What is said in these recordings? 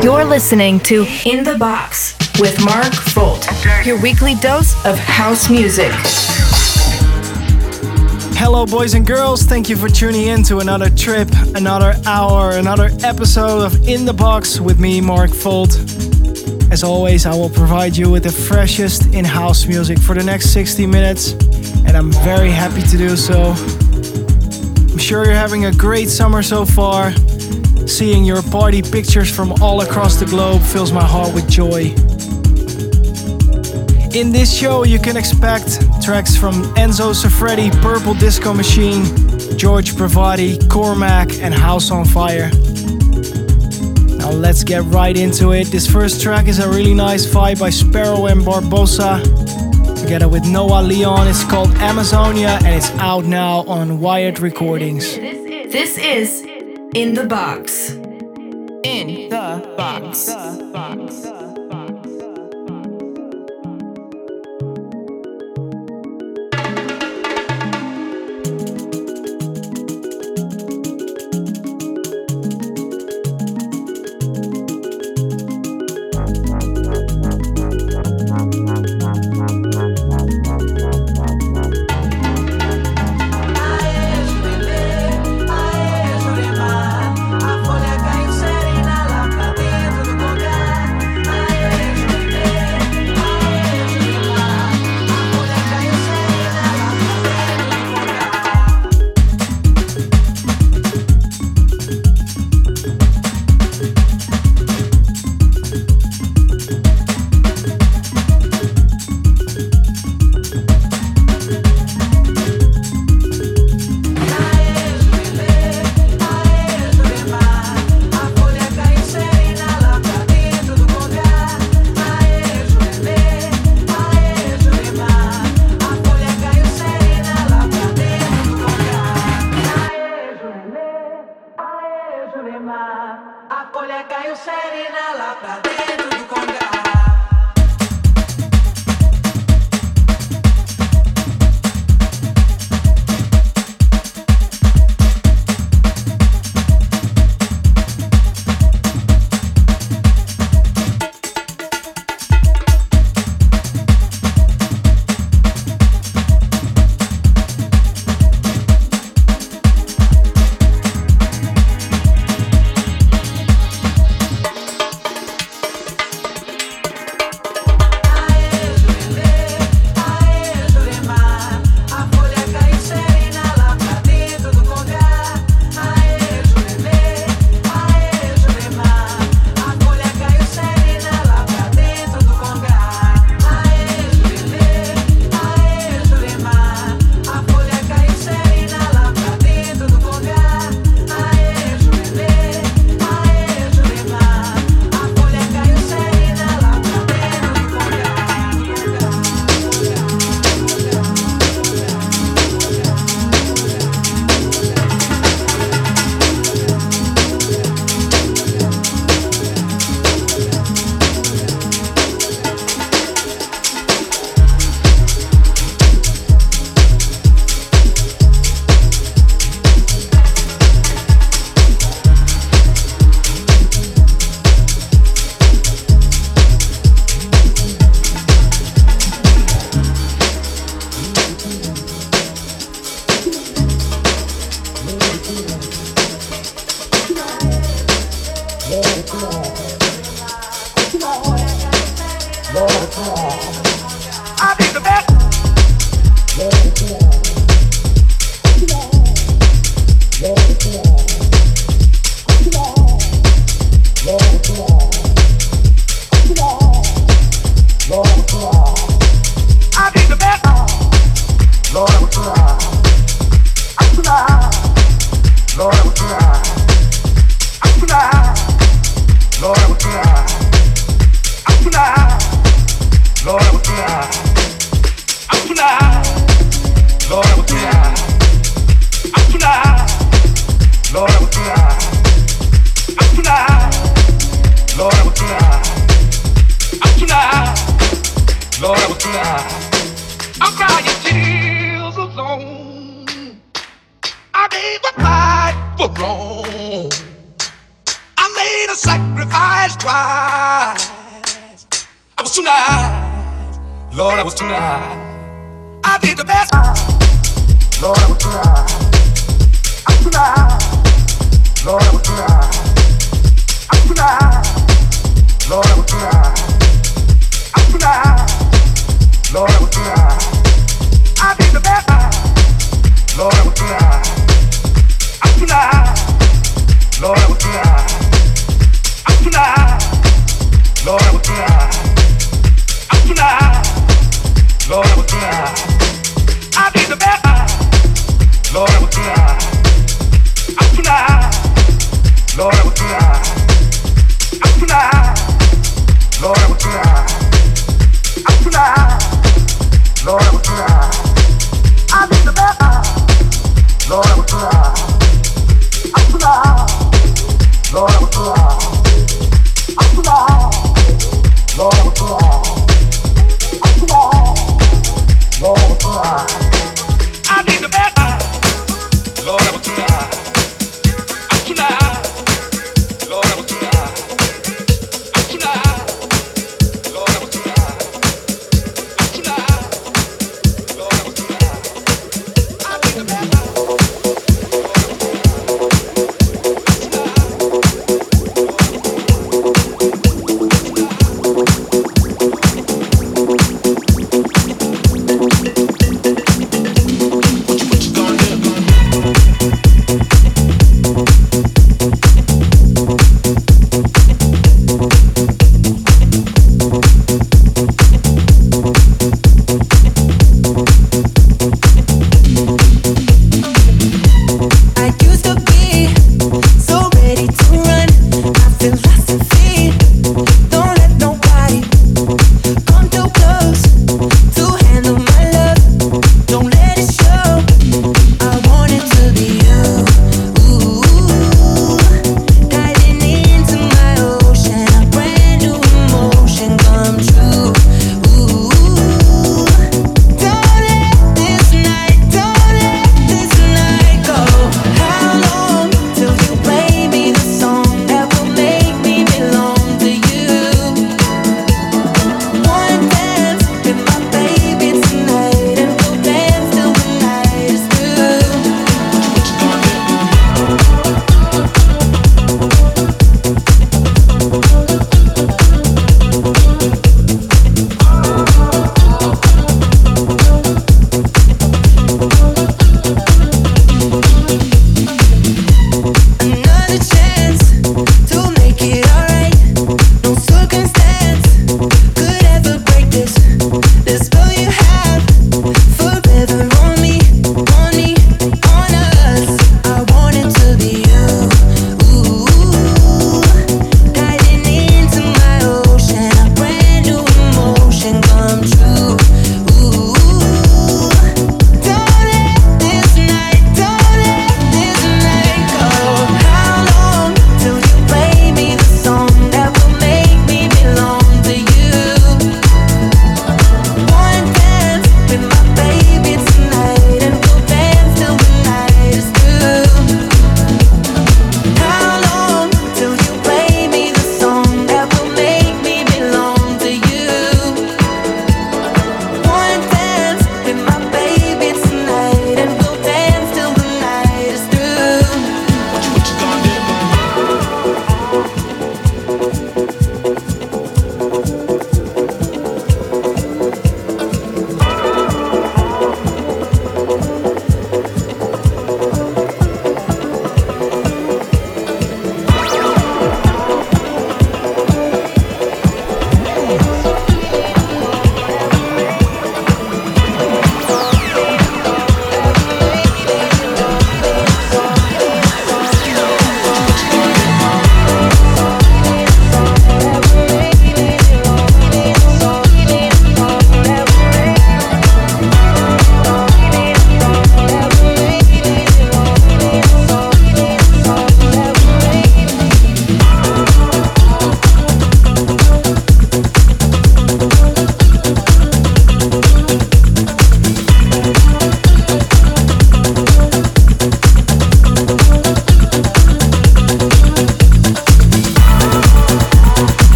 You're listening to In the Box with Mark Folt, your weekly dose of house music. Hello, boys and girls. Thank you for tuning in to another trip, another hour, another episode of In the Box with me, Mark Folt. As always, I will provide you with the freshest in house music for the next 60 minutes, and I'm very happy to do so. I'm sure you're having a great summer so far. Seeing your party pictures from all across the globe fills my heart with joy. In this show, you can expect tracks from Enzo Siffredi, Purple Disco Machine, George Bravati, Cormac, and House on Fire. Now let's get right into it. This first track is a really nice vibe by Sparrow and Barbossa. Together with Noah Leon, it's called Amazonia and it's out now on Wired Recordings. This is In the Box. In the Box. for wrong. I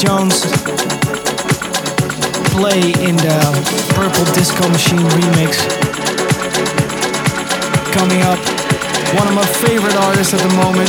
Jones. Play in the Purple Disco Machine remix. Coming up, one of my favorite artists at the moment.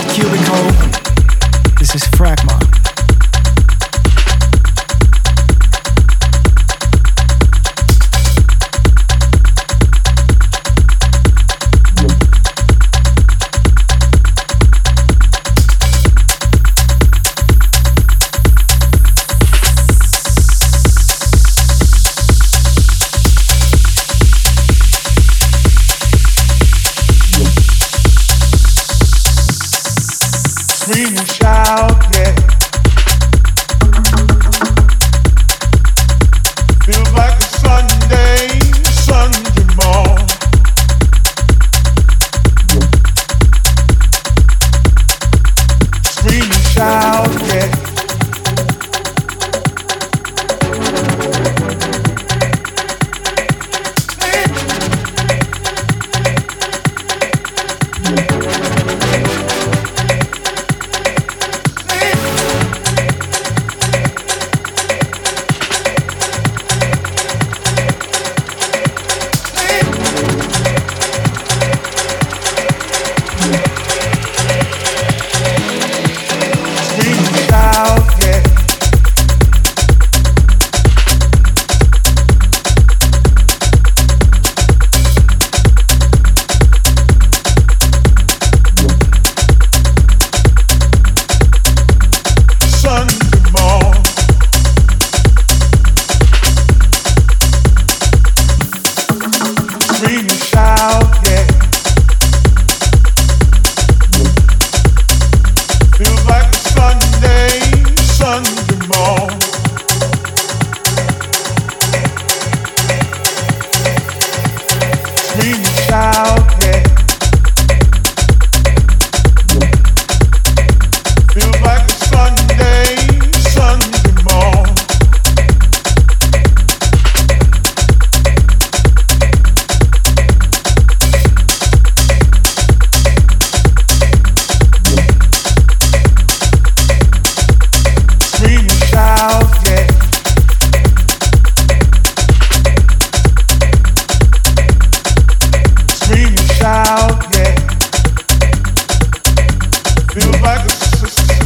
Christmas.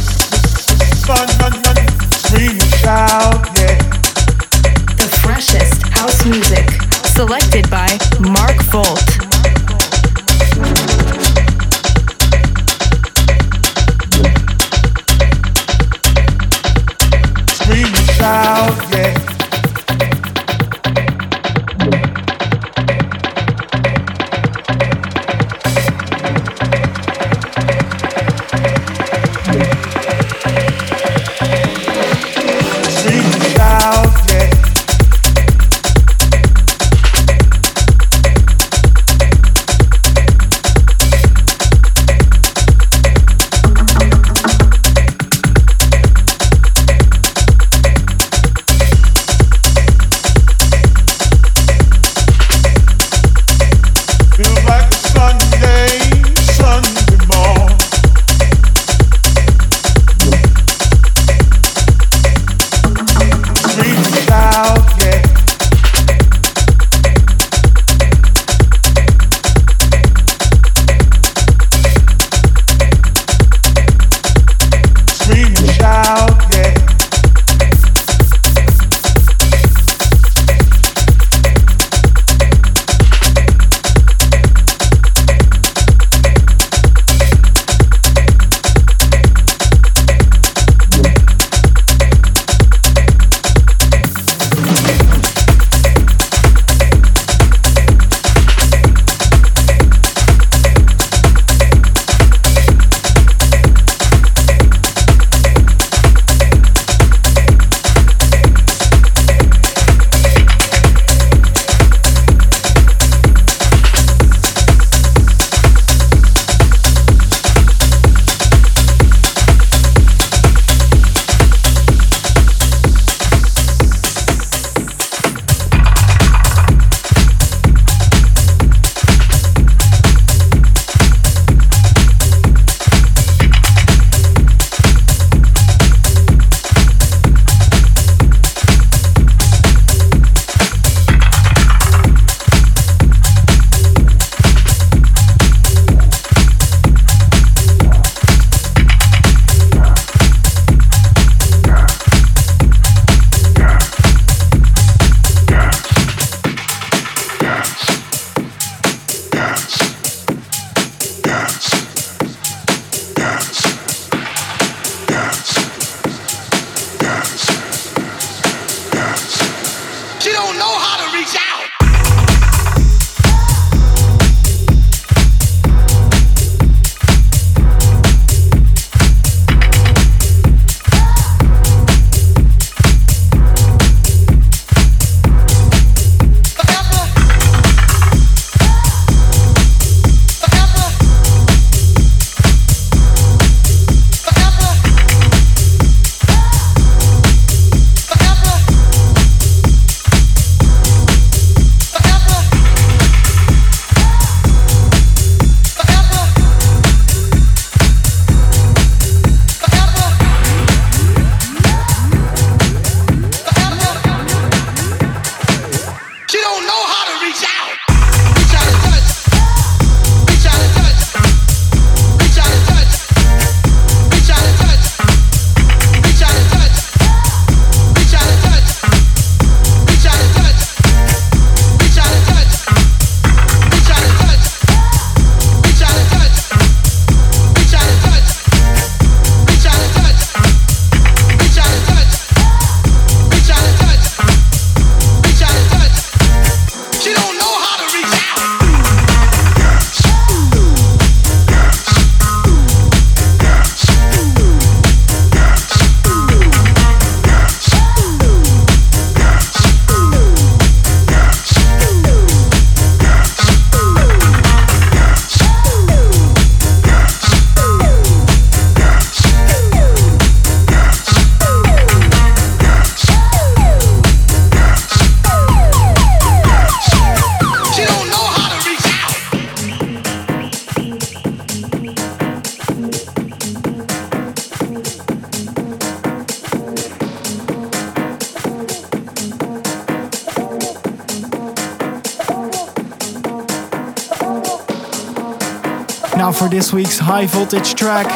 This week's high voltage track.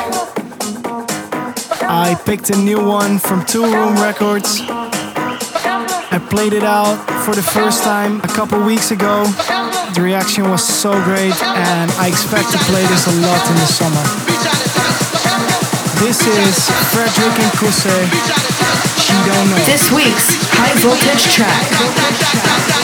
I picked a new one from Toolroom Records. I played it out for the first time a couple weeks ago. The reaction was so great, and I expect to play this a lot in the summer. This is Frederick and Kuse. She don't know. This week's high voltage track.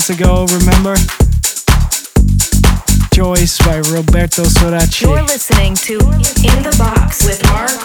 shows ago, remember? Joyce by Roberto Surace. You're listening to In the Box with Mark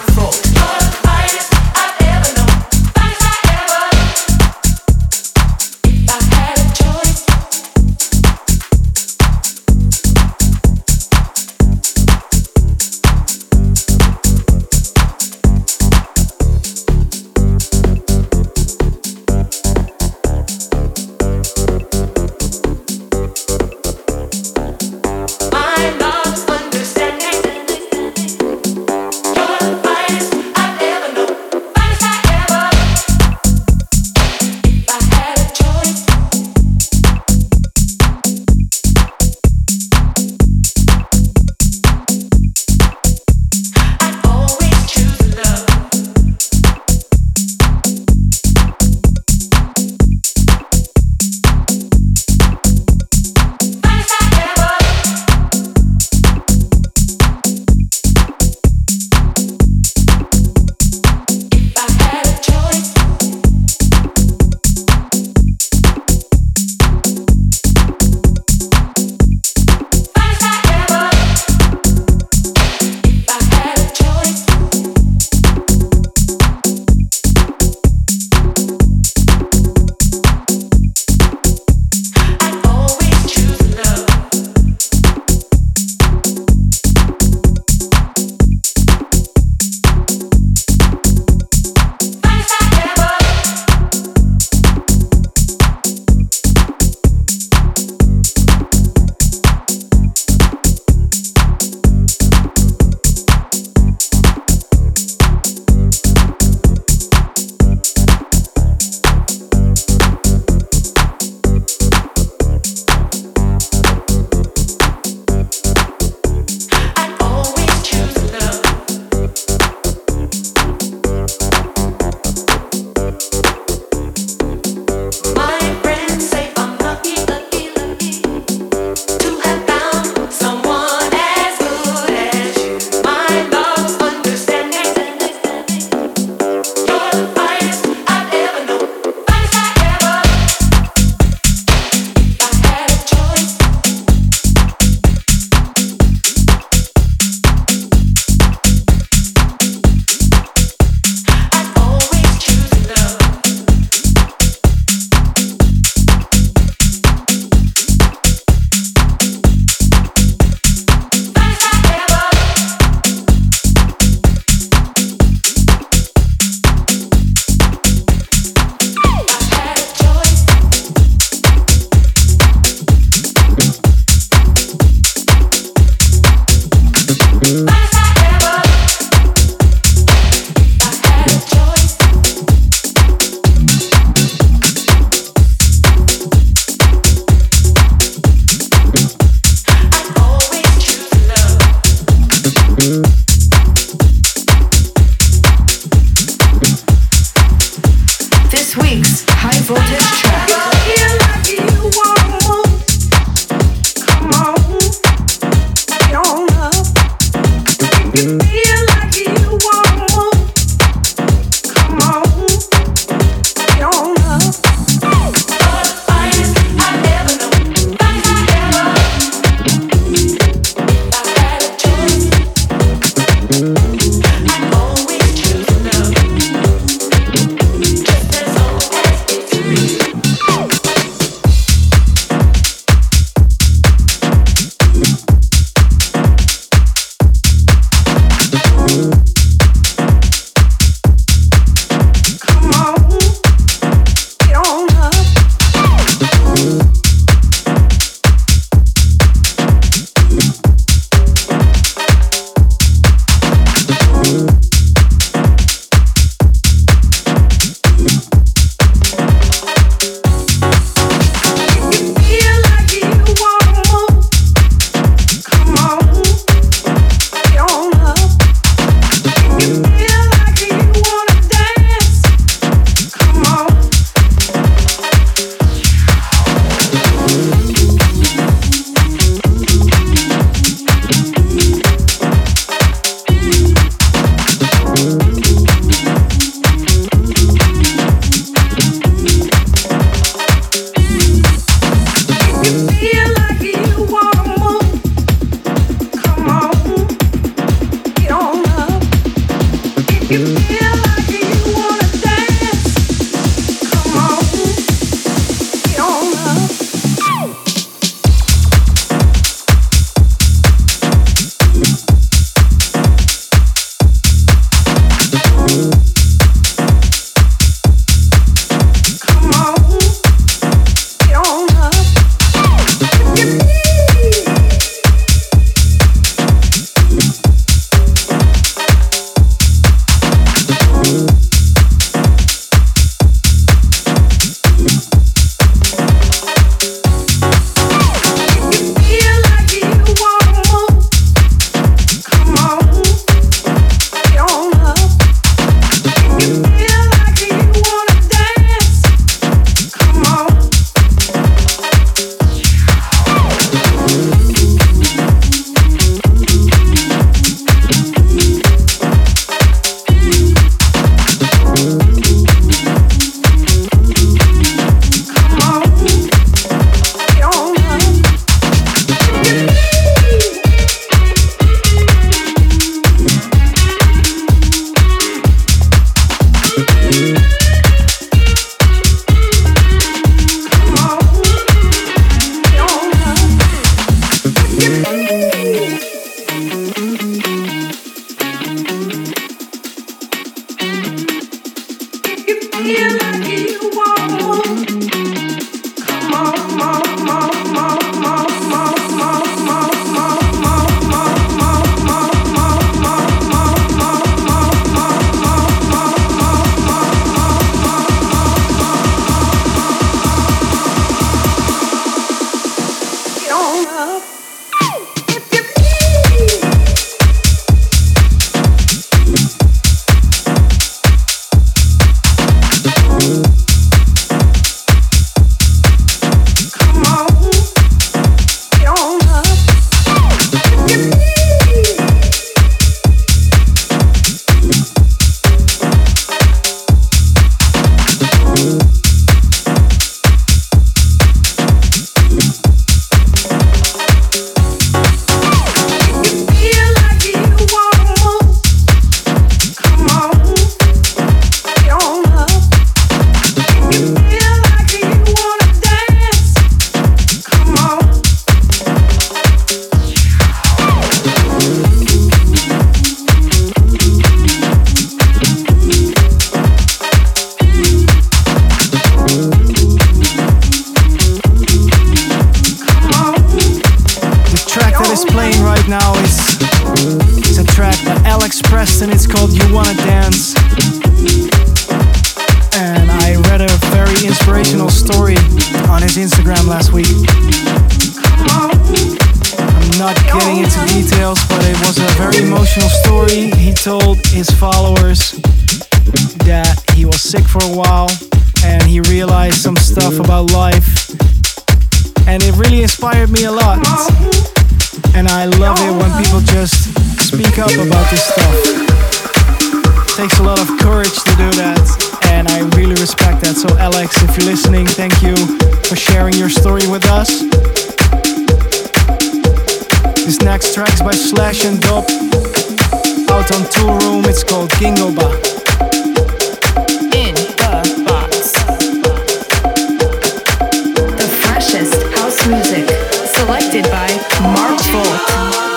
not getting into details, but it was a very emotional story. He told his followers that he was sick for a while and he realized some stuff about life. And it really inspired me a lot. And I love it when people just speak up about this stuff. It takes a lot of courage to do that and I really respect that. So, Alex, if you're listening, thank you for sharing your story with us. This next track's by Slash and Dub. Out on Toolroom, it's called Gingoba. music selected by Mark Volt.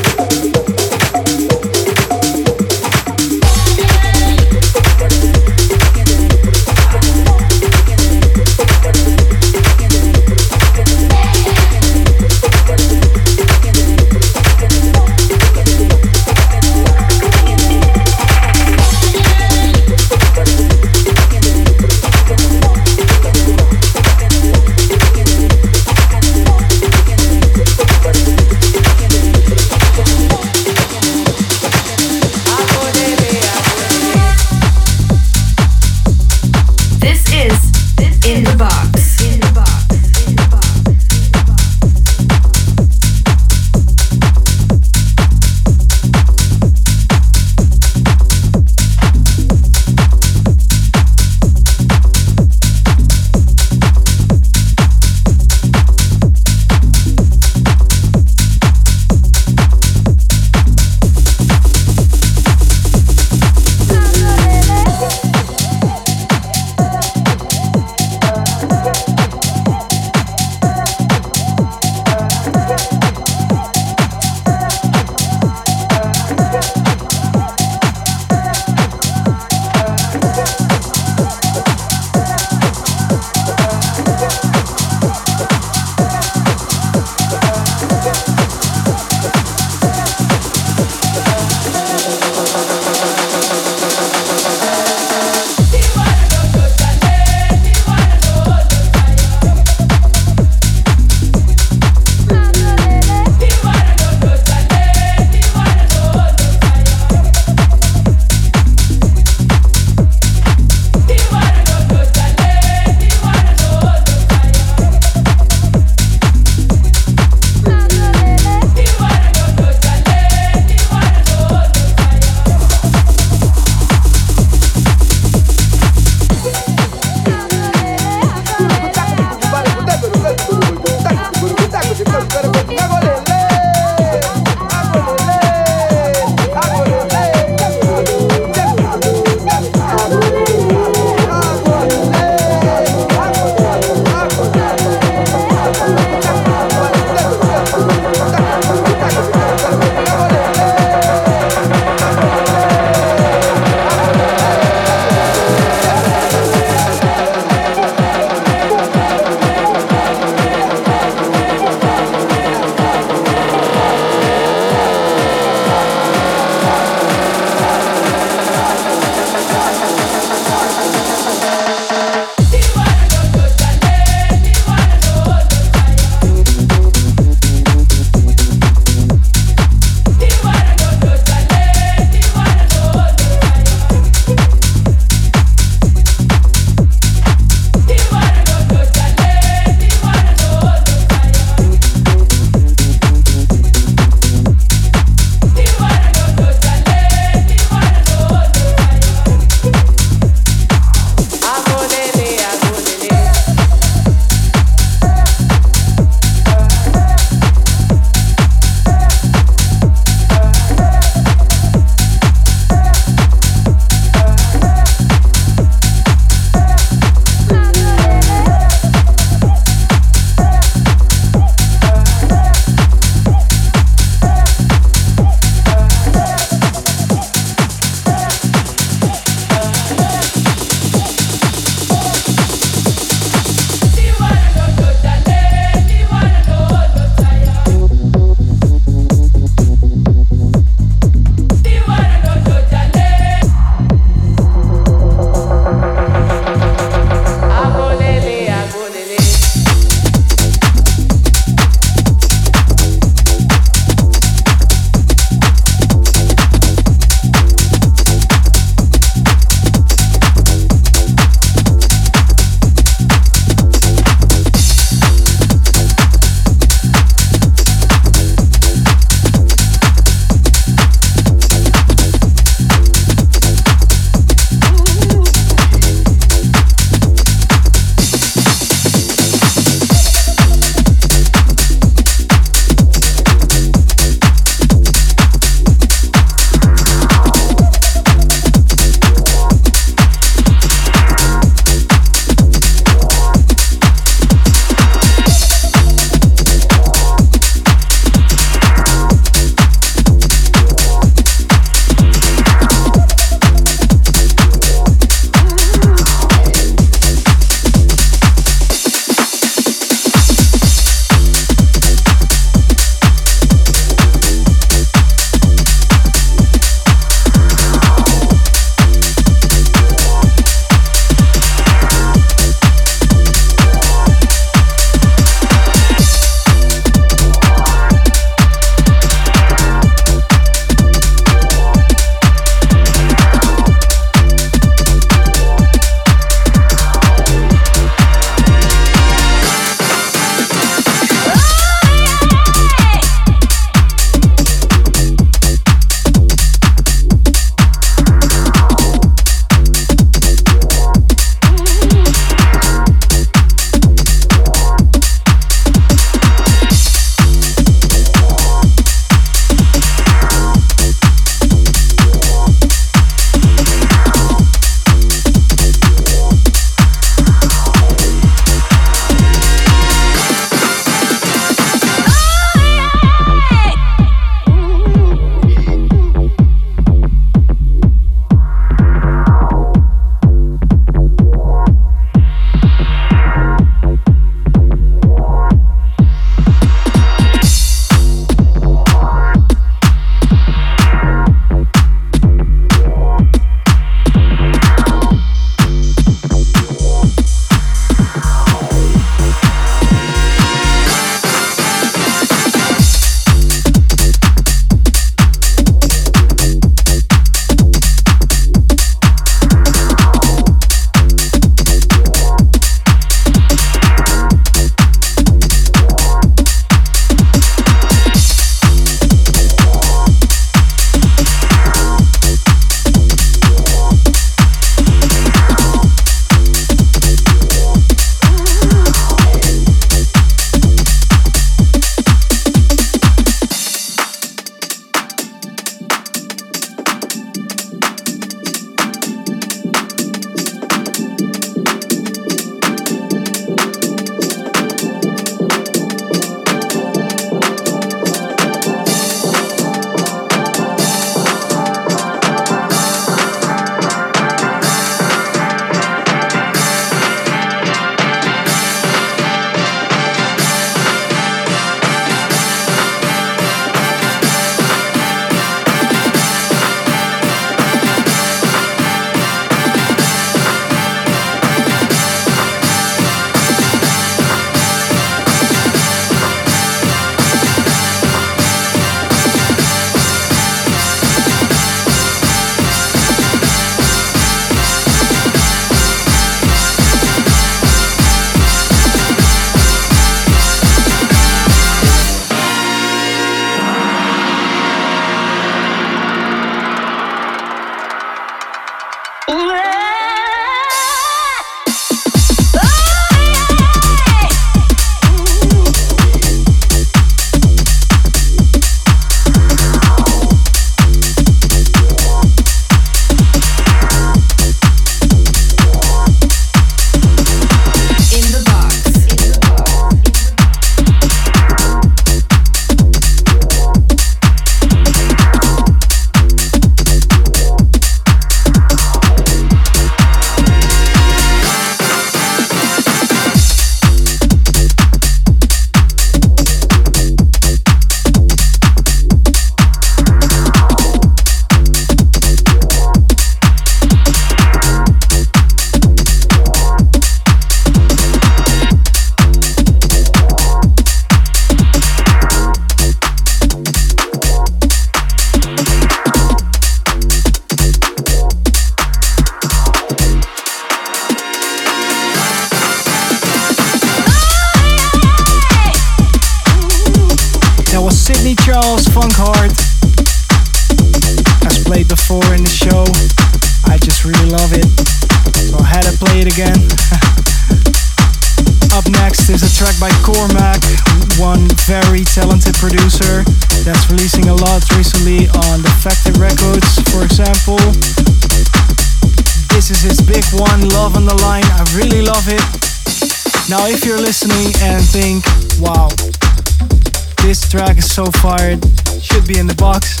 so far. It should be in the box.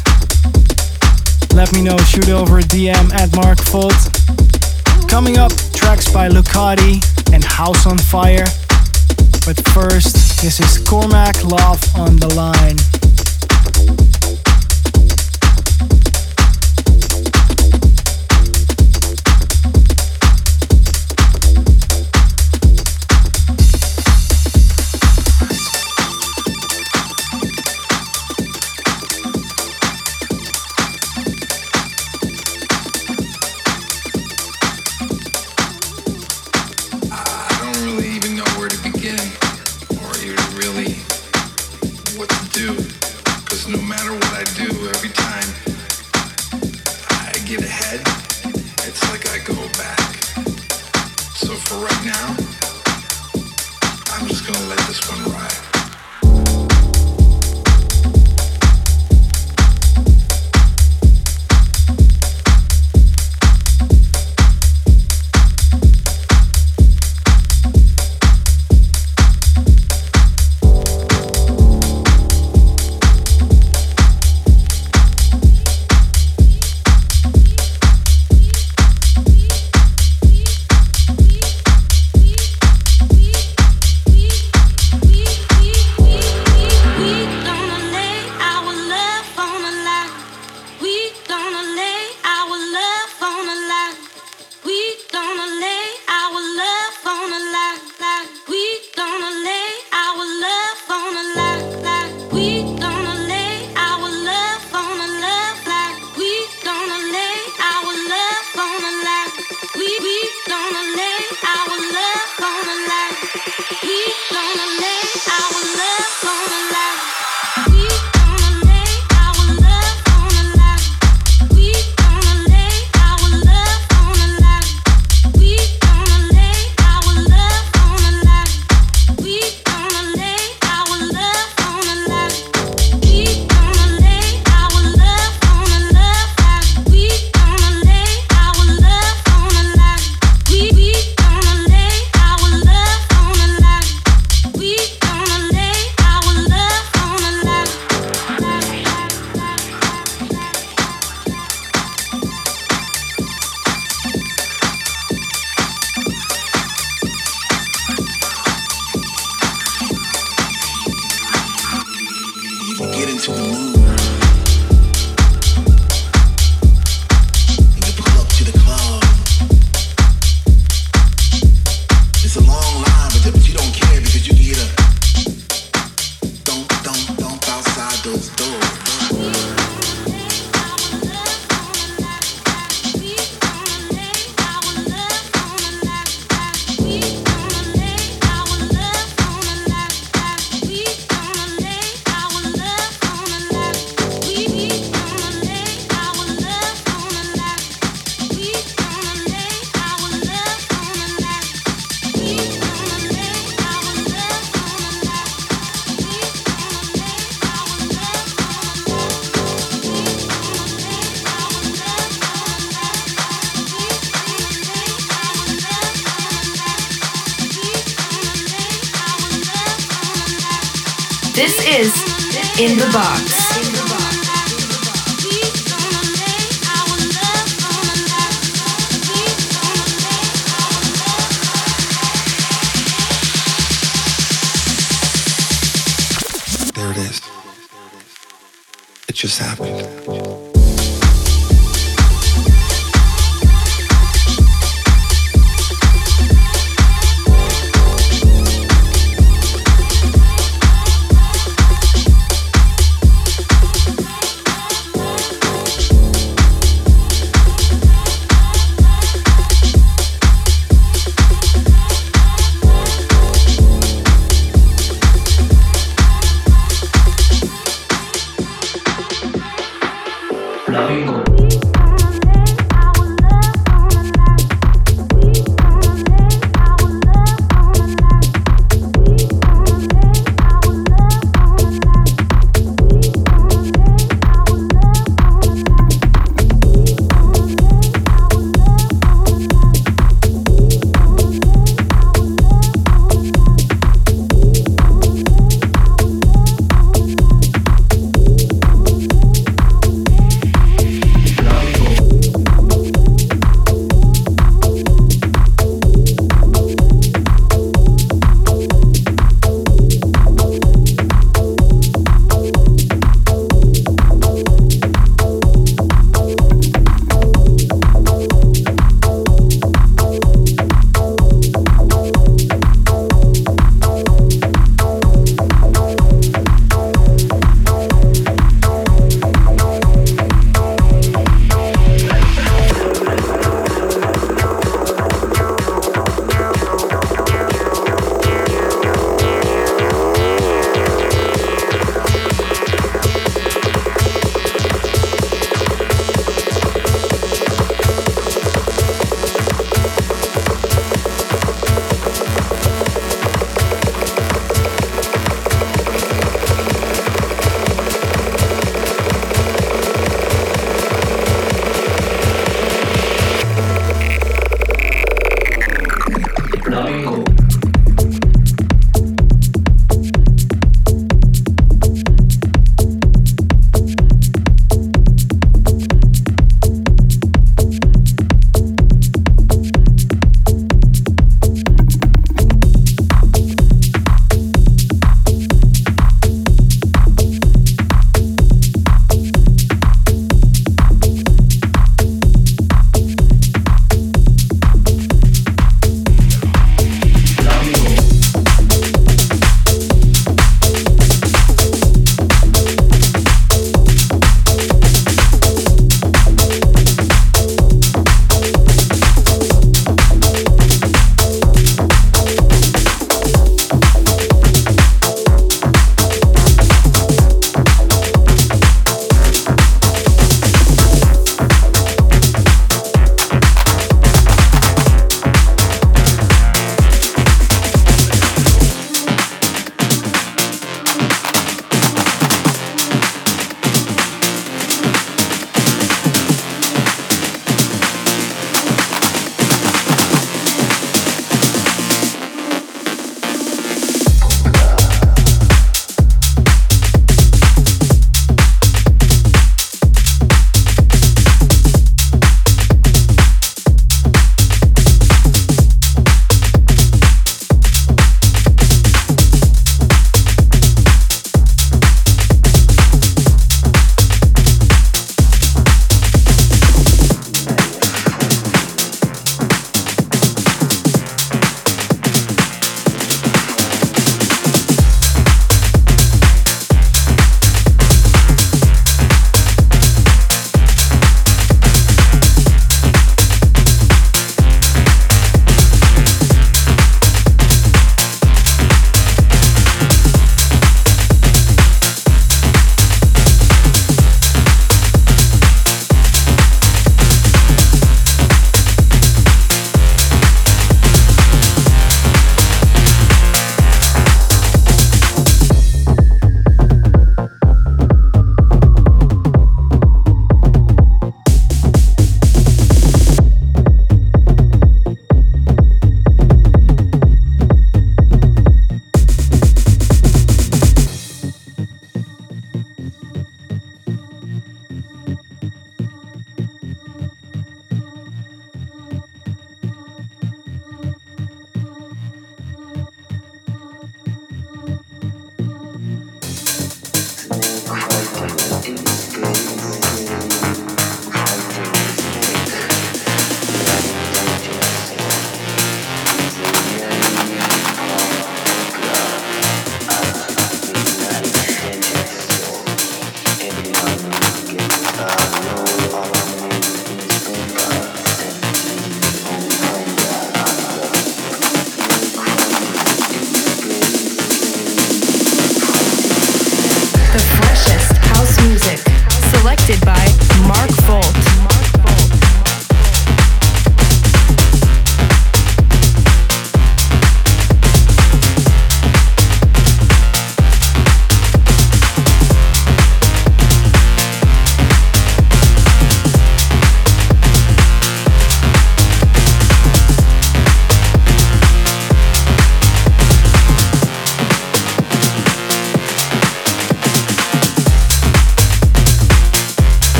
Let me know, shoot over a DM at Mark Fold. Coming up, tracks by Lucati and House on Fire. But first, this is Cormac Love on the line.